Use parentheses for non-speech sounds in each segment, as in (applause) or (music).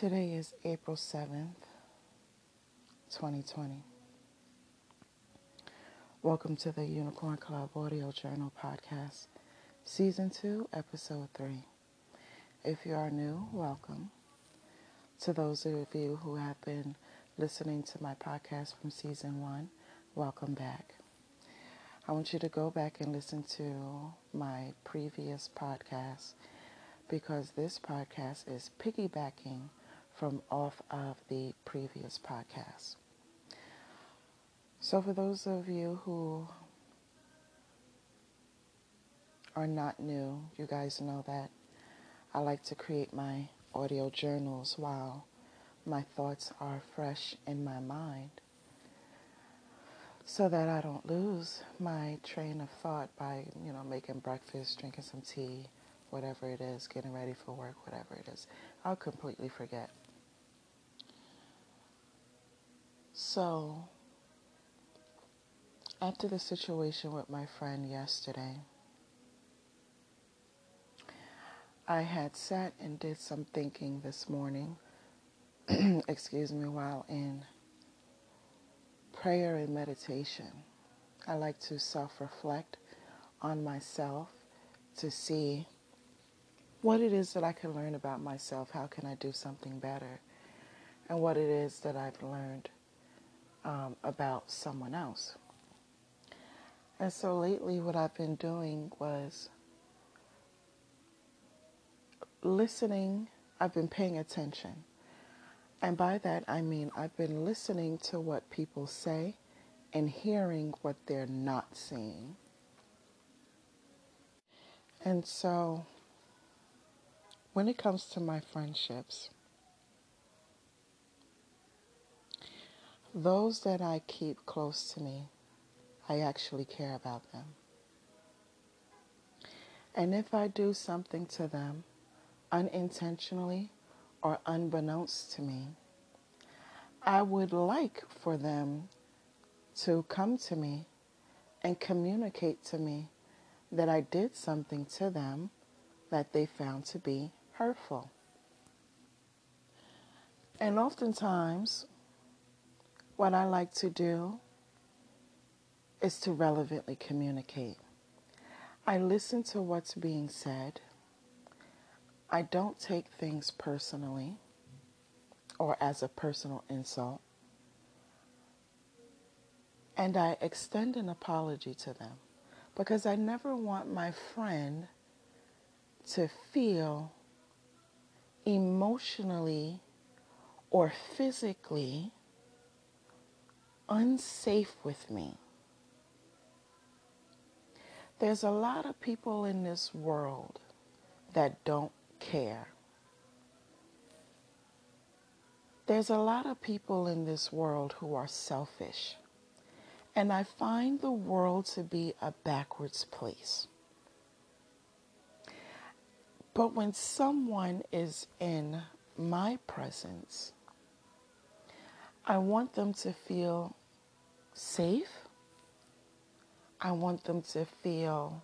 Today is April 7th, 2020. Welcome to the Unicorn Club Audio Journal Podcast, Season 2, Episode 3. If you are new, welcome. To those of you who have been listening to my podcast from Season 1, welcome back. I want you to go back and listen to my previous podcast because this podcast is piggybacking from off of the previous podcast. So, for those of you who are not new, you guys know that I like to create my audio journals while my thoughts are fresh in my mind so that I don't lose my train of thought by, you know, making breakfast, drinking some tea, whatever it is, getting ready for work, whatever it is. I'll completely forget. So, after the situation with my friend yesterday, I had sat and did some thinking this morning, (clears throat) excuse me, while in prayer and meditation. I like to self reflect on myself to see what it is that I can learn about myself. How can I do something better? And what it is that I've learned um, about someone else. And so lately, what I've been doing was listening, I've been paying attention. And by that, I mean I've been listening to what people say and hearing what they're not saying. And so, when it comes to my friendships, Those that I keep close to me, I actually care about them. And if I do something to them unintentionally or unbeknownst to me, I would like for them to come to me and communicate to me that I did something to them that they found to be hurtful. And oftentimes, what I like to do is to relevantly communicate. I listen to what's being said. I don't take things personally or as a personal insult. And I extend an apology to them because I never want my friend to feel emotionally or physically unsafe with me. There's a lot of people in this world that don't care. There's a lot of people in this world who are selfish. And I find the world to be a backwards place. But when someone is in my presence, I want them to feel safe. I want them to feel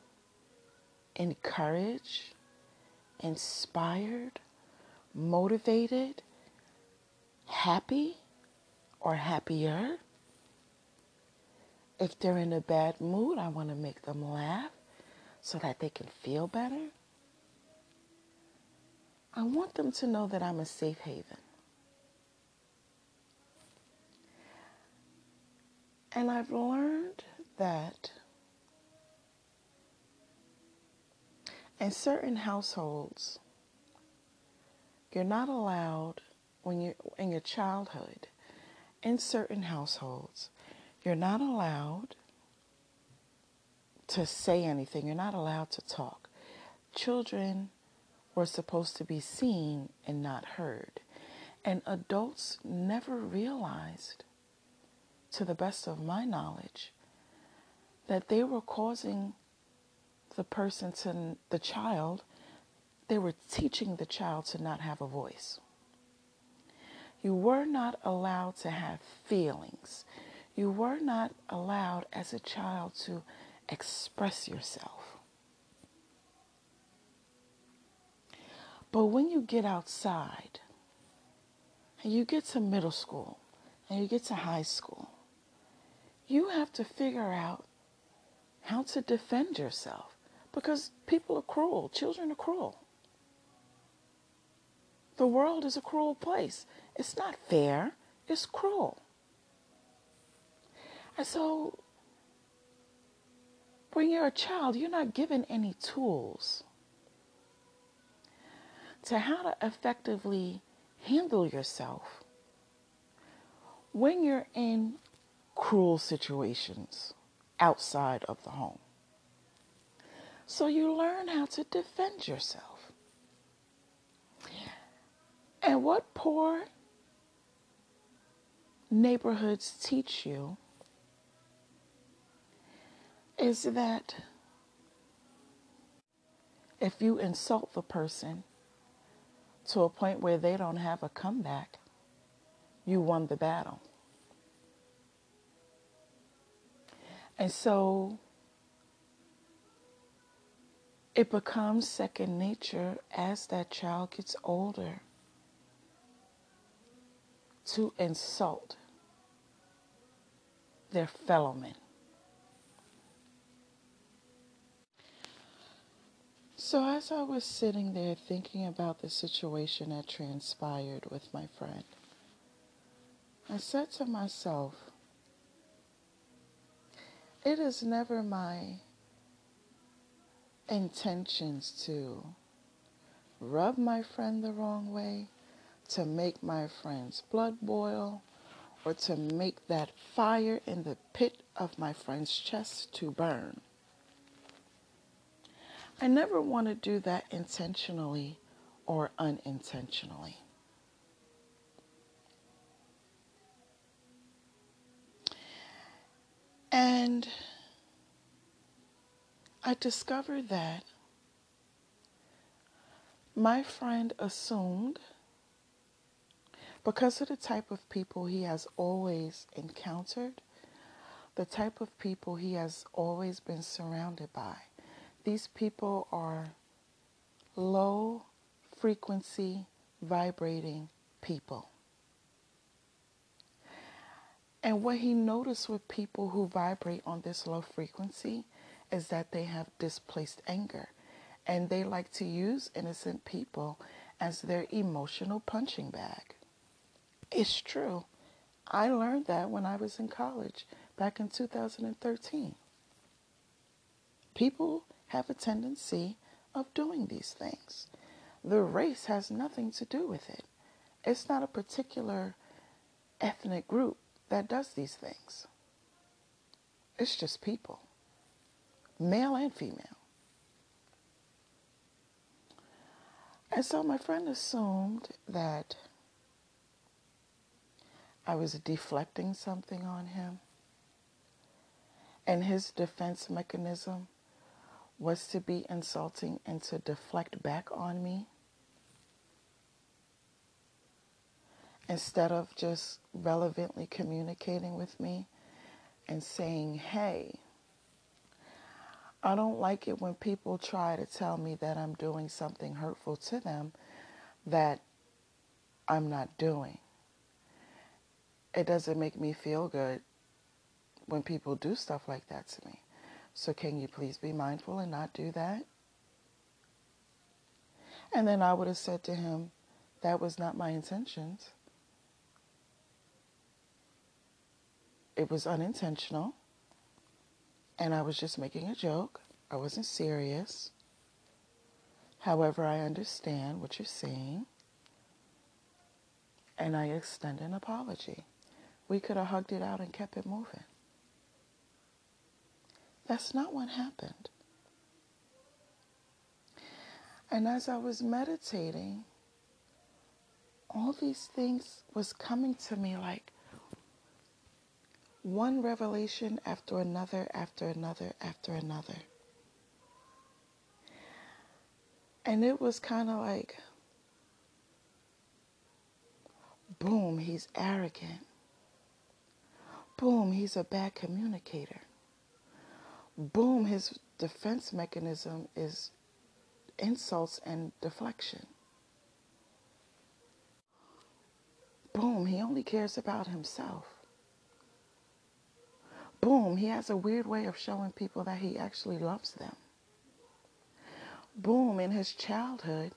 encouraged, inspired, motivated, happy, or happier. If they're in a bad mood, I want to make them laugh so that they can feel better. I want them to know that I'm a safe haven. And I've learned that in certain households, you're not allowed, when you're in your childhood, in certain households, you're not allowed to say anything. You're not allowed to talk. Children were supposed to be seen and not heard. And adults never realized to the best of my knowledge, that they were causing the person to, the child, they were teaching the child to not have a voice. You were not allowed to have feelings. You were not allowed as a child to express yourself. But when you get outside and you get to middle school and you get to high school, you have to figure out how to defend yourself because people are cruel. Children are cruel. The world is a cruel place. It's not fair, it's cruel. And so, when you're a child, you're not given any tools to how to effectively handle yourself when you're in cruel situations outside of the home. So you learn how to defend yourself. And what poor neighborhoods teach you is that if you insult the person to a point where they don't have a comeback, you won the battle. And so it becomes second nature as that child gets older to insult their fellow men. So, as I was sitting there thinking about the situation that transpired with my friend, I said to myself, it is never my intentions to rub my friend the wrong way, to make my friend's blood boil, or to make that fire in the pit of my friend's chest to burn. I never want to do that intentionally or unintentionally. And I discovered that my friend assumed, because of the type of people he has always encountered, the type of people he has always been surrounded by, these people are low frequency vibrating people. And what he noticed with people who vibrate on this low frequency is that they have displaced anger. And they like to use innocent people as their emotional punching bag. It's true. I learned that when I was in college back in 2013. People have a tendency of doing these things. The race has nothing to do with it. It's not a particular ethnic group that does these things. It's just people, male and female. And so my friend assumed that I was deflecting something on him. And his defense mechanism was to be insulting and to deflect back on me instead of just relevantly communicating with me and saying, hey, I don't like it when people try to tell me that I'm doing something hurtful to them that I'm not doing. It doesn't make me feel good when people do stuff like that to me. So can you please be mindful and not do that? And then I would have said to him, that was not my intentions. It was unintentional. And I was just making a joke. I wasn't serious. However, I understand what you're saying. And I extend an apology. We could have hugged it out and kept it moving. That's not what happened. And as I was meditating, all these things was coming to me like one revelation after another, after another, after another. And it was kind of like, boom, he's arrogant. Boom, he's a bad communicator boom, his defense mechanism is insults and deflection. Boom, he only cares about himself. Boom, he has a weird way of showing people that he actually loves them. Boom, in his childhood,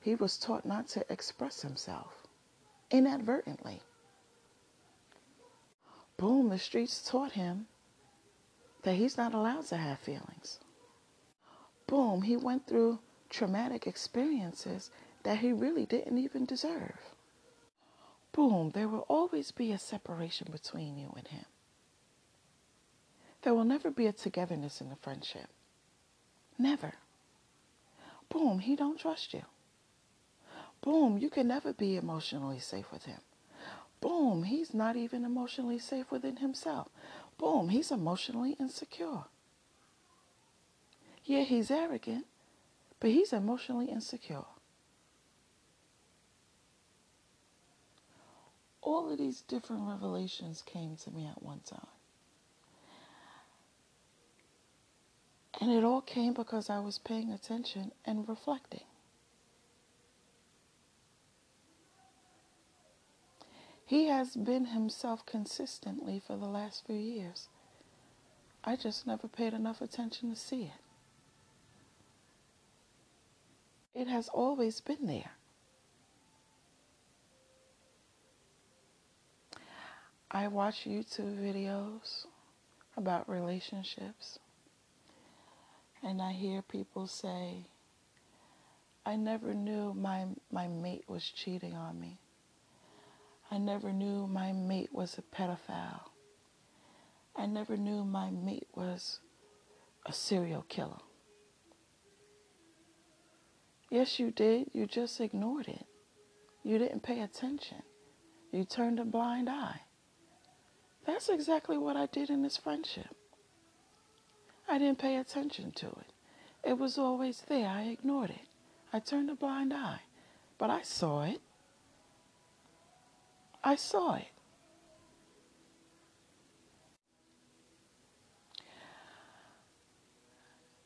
he was taught not to express himself inadvertently. Boom, the streets taught him that he's not allowed to have feelings. Boom, he went through traumatic experiences that he really didn't even deserve. Boom, there will always be a separation between you and him. There will never be a togetherness in the friendship. Never. Boom, he don't trust you. Boom, you can never be emotionally safe with him. Boom, he's not even emotionally safe within himself. Boom, he's emotionally insecure. Yeah, he's arrogant, but he's emotionally insecure. All of these different revelations came to me at one time. And it all came because I was paying attention and reflecting. He has been himself consistently for the last few years. I just never paid enough attention to see it. It has always been there. I watch YouTube videos about relationships, and I hear people say, I never knew my, my mate was cheating on me. I never knew my mate was a pedophile. I never knew my mate was a serial killer. Yes, you did. You just ignored it. You didn't pay attention. You turned a blind eye. That's exactly what I did in this friendship. I didn't pay attention to it. It was always there. I ignored it. I turned a blind eye. But I saw it. I saw it.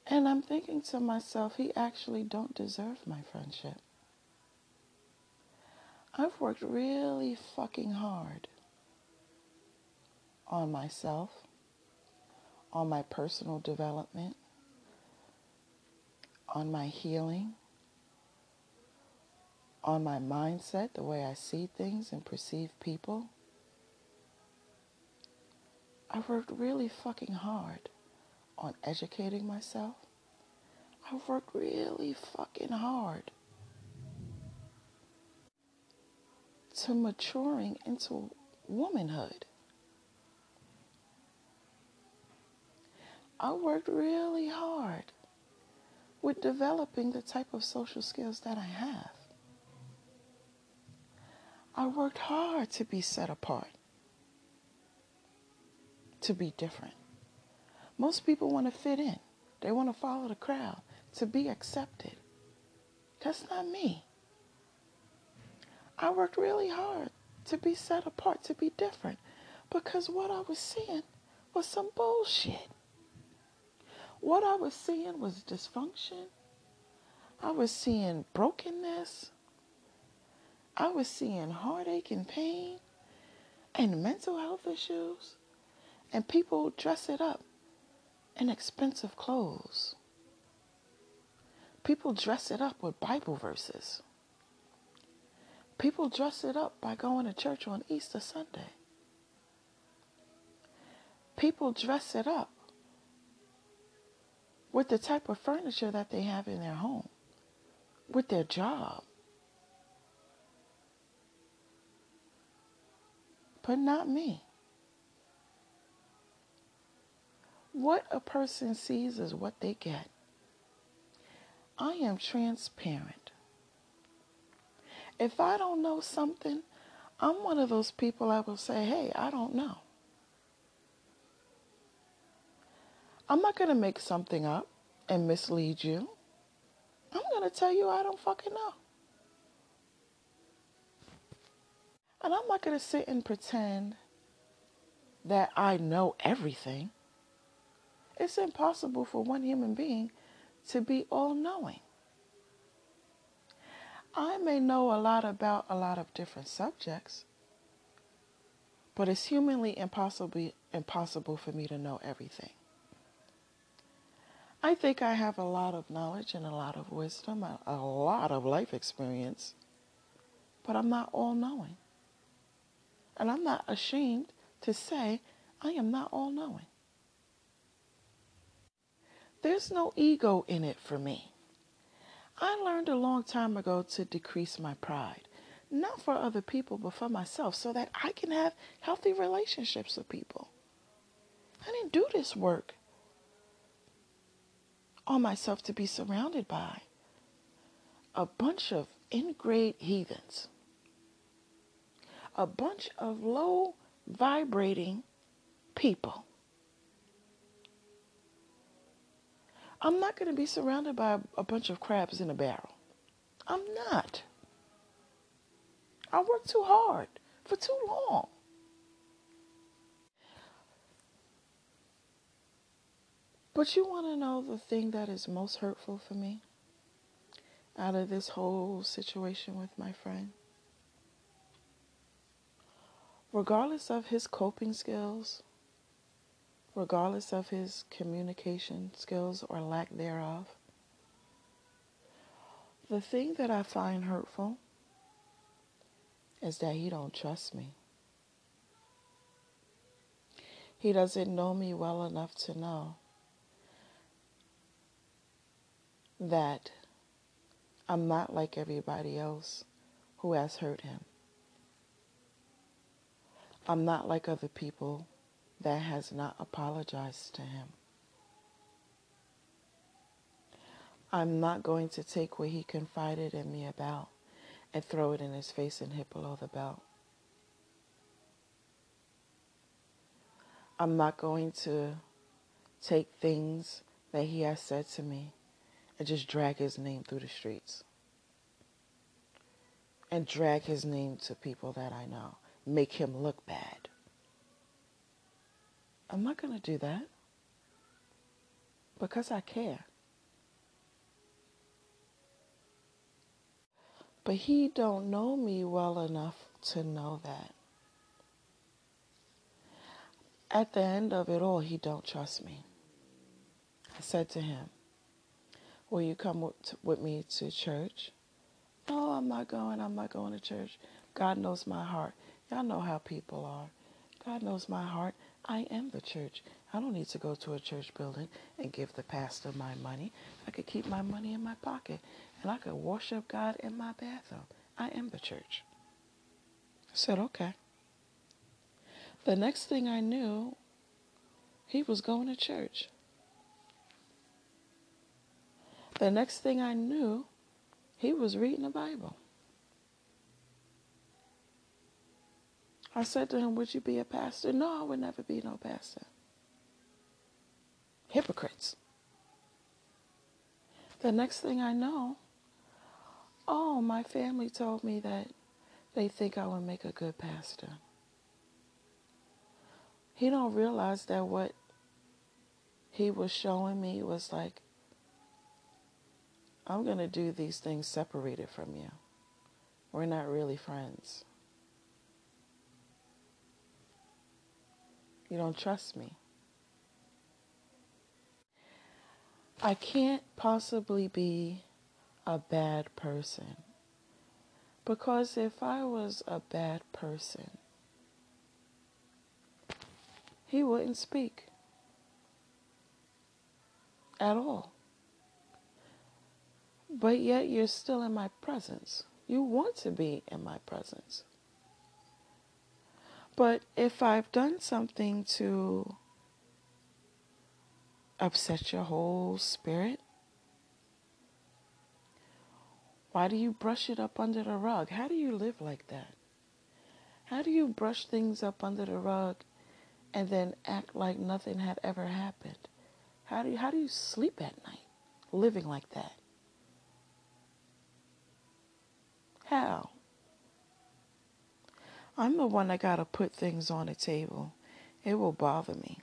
And I'm thinking to myself, he actually don't deserve my friendship. I've worked really fucking hard on myself, on my personal development, on my healing, on my mindset, the way I see things and perceive people. I've worked really fucking hard on educating myself. I've worked really fucking hard to maturing into womanhood. I worked really hard with developing the type of social skills that I have. I worked hard to be set apart, to be different. Most people want to fit in, they want to follow the crowd, to be accepted. That's not me. I worked really hard to be set apart, to be different, because what I was seeing was some bullshit. What I was seeing was dysfunction. I was seeing brokenness. I was seeing heartache and pain and mental health issues. And people dress it up in expensive clothes. People dress it up with Bible verses. People dress it up by going to church on Easter Sunday. People dress it up with the type of furniture that they have in their home, with their job. but not me. What a person sees is what they get. I am transparent. If I don't know something, I'm one of those people I will say, hey, I don't know. I'm not going to make something up and mislead you. I'm going to tell you I don't fucking know. And I'm not going to sit and pretend that I know everything. It's impossible for one human being to be all knowing. I may know a lot about a lot of different subjects, But it's humanly impossible, impossible for me to know everything. I think I have a lot of knowledge and a lot of wisdom, a, a lot of life experience, but I'm not all knowing. And I'm not ashamed to say I am not all knowing. There's no ego in it for me. I learned a long time ago to decrease my pride, not for other people, but for myself, so that I can have healthy relationships with people. I didn't do this work on myself to be surrounded by a bunch of in-grade heathens, a bunch of low vibrating people. I'm not going to be surrounded by a bunch of crabs in a barrel. I'm not. I worked too hard for too long. But you want to know the thing that is most hurtful for me out of this whole situation with my friend? Regardless of his coping skills, regardless of his communication skills or lack thereof, the thing that I find hurtful is that he don't trust me. He doesn't know me well enough to know that I'm not like everybody else who has hurt him. I'm not like other people that has not apologized to him. I'm not going to take what he confided in me about and throw it in his face and hit below the belt. I'm not going to take things that he has said to me and just drag his name through the streets. And drag his name to people that I know. Make him look bad. I'm not going to do that. Because I care. But he don't know me well enough to know that. At the end of it all, he don't trust me. I said to him, Will you come with me to church? No, I'm not going. I'm not going to church. God knows my heart. Y'all know how people are. God knows my heart. I am the church. I don't need to go to a church building and give the pastor my money. I could keep my money in my pocket and I could worship God in my bathroom. I am the church. I said, okay. The next thing I knew, he was going to church. The next thing I knew, he was reading the Bible. I said to him, Would you be a pastor? No, I would never be no pastor. Hypocrites. The next thing I know, oh, my family told me that they think I would make a good pastor. He don't realize that what he was showing me was like I'm going to do these things separated from you. We're not really friends. You don't trust me. I can't possibly be a bad person. Because if I was a bad person, he wouldn't speak at all. But yet you're still in my presence. You want to be in my presence. But if I've done something to upset your whole spirit, why do you brush it up under the rug? How do you live like that? How do you brush things up under the rug and then act like nothing had ever happened? How do you, how do you sleep at night living like that? How? I'm the one that got to put things on the table. It will bother me.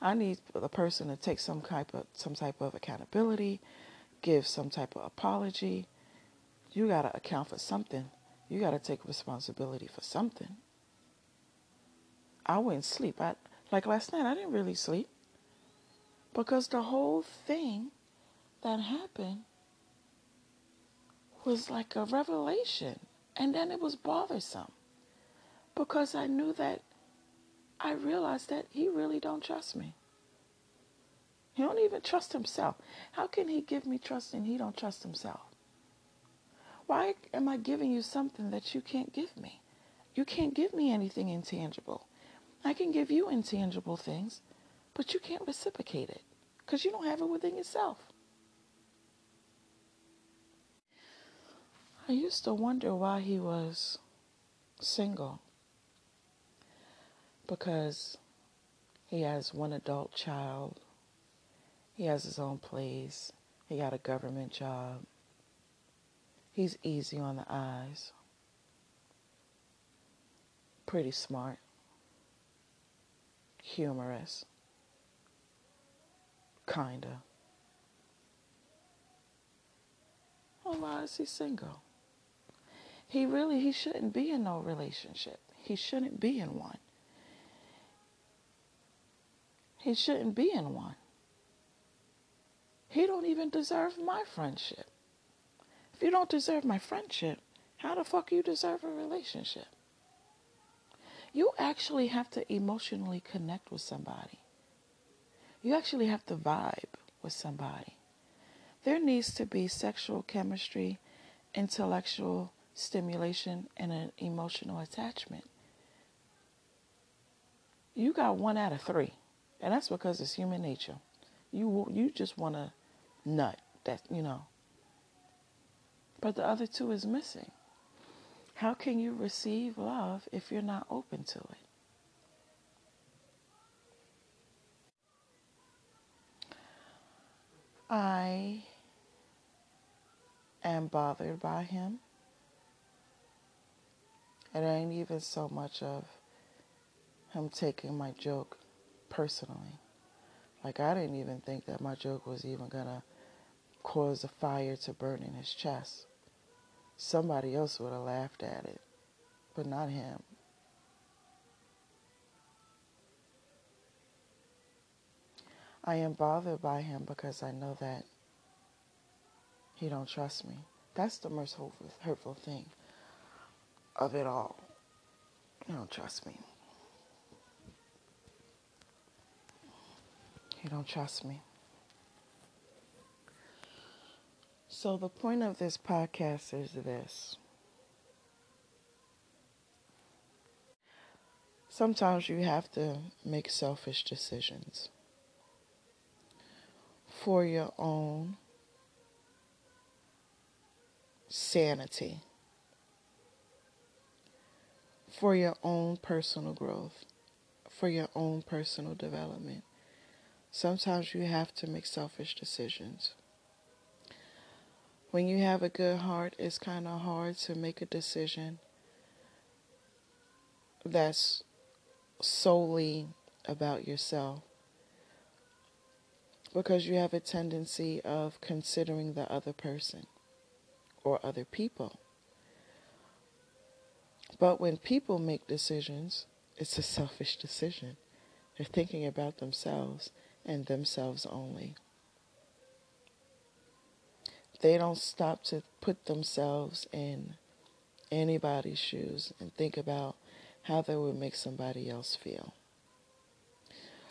I need the person to take some type of some type of accountability, give some type of apology. You got to account for something. You got to take responsibility for something. I wouldn't sleep. I like last night. I didn't really sleep because the whole thing that happened was like a revelation, and then it was bothersome because I knew that I realized that he really don't trust me. He don't even trust himself. How can he give me trust and he don't trust himself? Why am I giving you something that you can't give me? You can't give me anything intangible. I can give you intangible things, but you can't reciprocate it because you don't have it within yourself. I used to wonder why he was single. Because he has one adult child, he has his own place, he got a government job, he's easy on the eyes, pretty smart, humorous, kinda. Well, why is he single? He really he shouldn't be in no relationship. He shouldn't be in one. He shouldn't be in one. He don't even deserve my friendship. If you don't deserve my friendship, how the fuck you deserve a relationship? You actually have to emotionally connect with somebody. You actually have to vibe with somebody. There needs to be sexual chemistry, intellectual stimulation, and an emotional attachment. You got one out of three, and that's because it's human nature. You you just want to nut that you know. But the other two is missing. How can you receive love if you're not open to it? I am bothered by him. It ain't even so much of him taking my joke personally. Like, I didn't even think that my joke was even gonna cause a fire to burn in his chest. Somebody else would have laughed at it, but not him. I am bothered by him because I know that he don't trust me. That's the most hurtful, hurtful thing of it all. He don't trust me. You don't trust me. So the point of this podcast is this. Sometimes you have to make selfish decisions for your own sanity, for your own personal growth, for your own personal development. Sometimes you have to make selfish decisions when you have a good heart, it's kind of hard to make a decision that's solely about yourself because you have a tendency of considering the other person or other people. But when people make decisions, it's a selfish decision. They're thinking about themselves and themselves only they don't stop to put themselves in anybody's shoes and think about how they would make somebody else feel.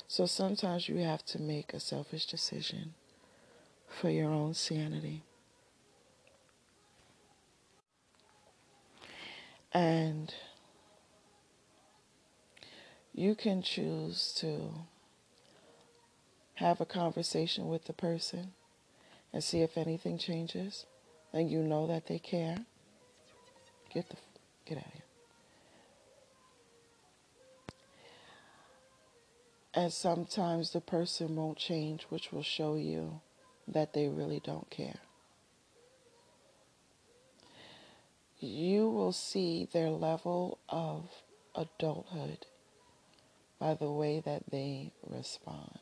So sometimes you have to make a selfish decision for your own sanity. And you can choose to have a conversation with the person and see if anything changes and you know that they care, get the get out of here. And sometimes the person won't change, which will show you that they really don't care. You will see their level of adulthood by the way that they respond.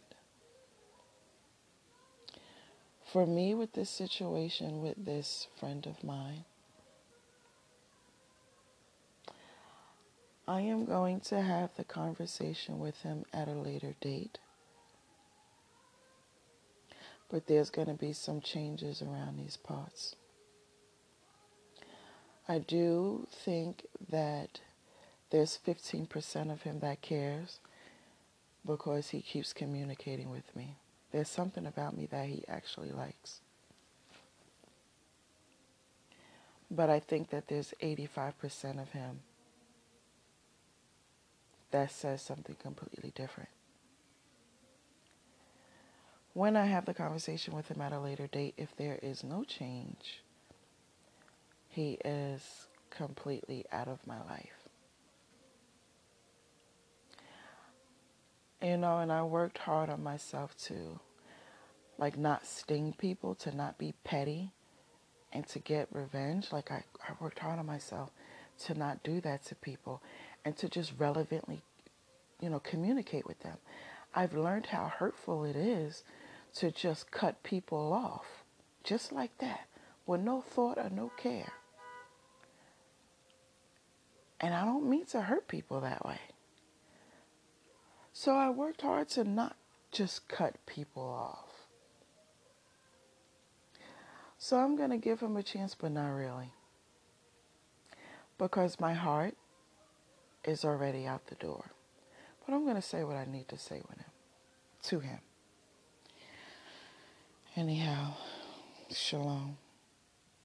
For me, with this situation with this friend of mine, I am going to have the conversation with him at a later date. But there's going to be some changes around these parts. I do think that there's 15% of him that cares because he keeps communicating with me. There's something about me that he actually likes. But I think that there's 85% of him that says something completely different. When I have the conversation with him at a later date, if there is no change, he is completely out of my life. You know, and I worked hard on myself to like not sting people, to not be petty and to get revenge. Like I, I worked hard on myself to not do that to people and to just relevantly, you know, communicate with them. I've learned how hurtful it is to just cut people off just like that with no thought or no care. And I don't mean to hurt people that way. So I worked hard to not just cut people off. So I'm going to give him a chance, but not really. Because my heart is already out the door. But I'm going to say what I need to say with him, to him. Anyhow, shalom.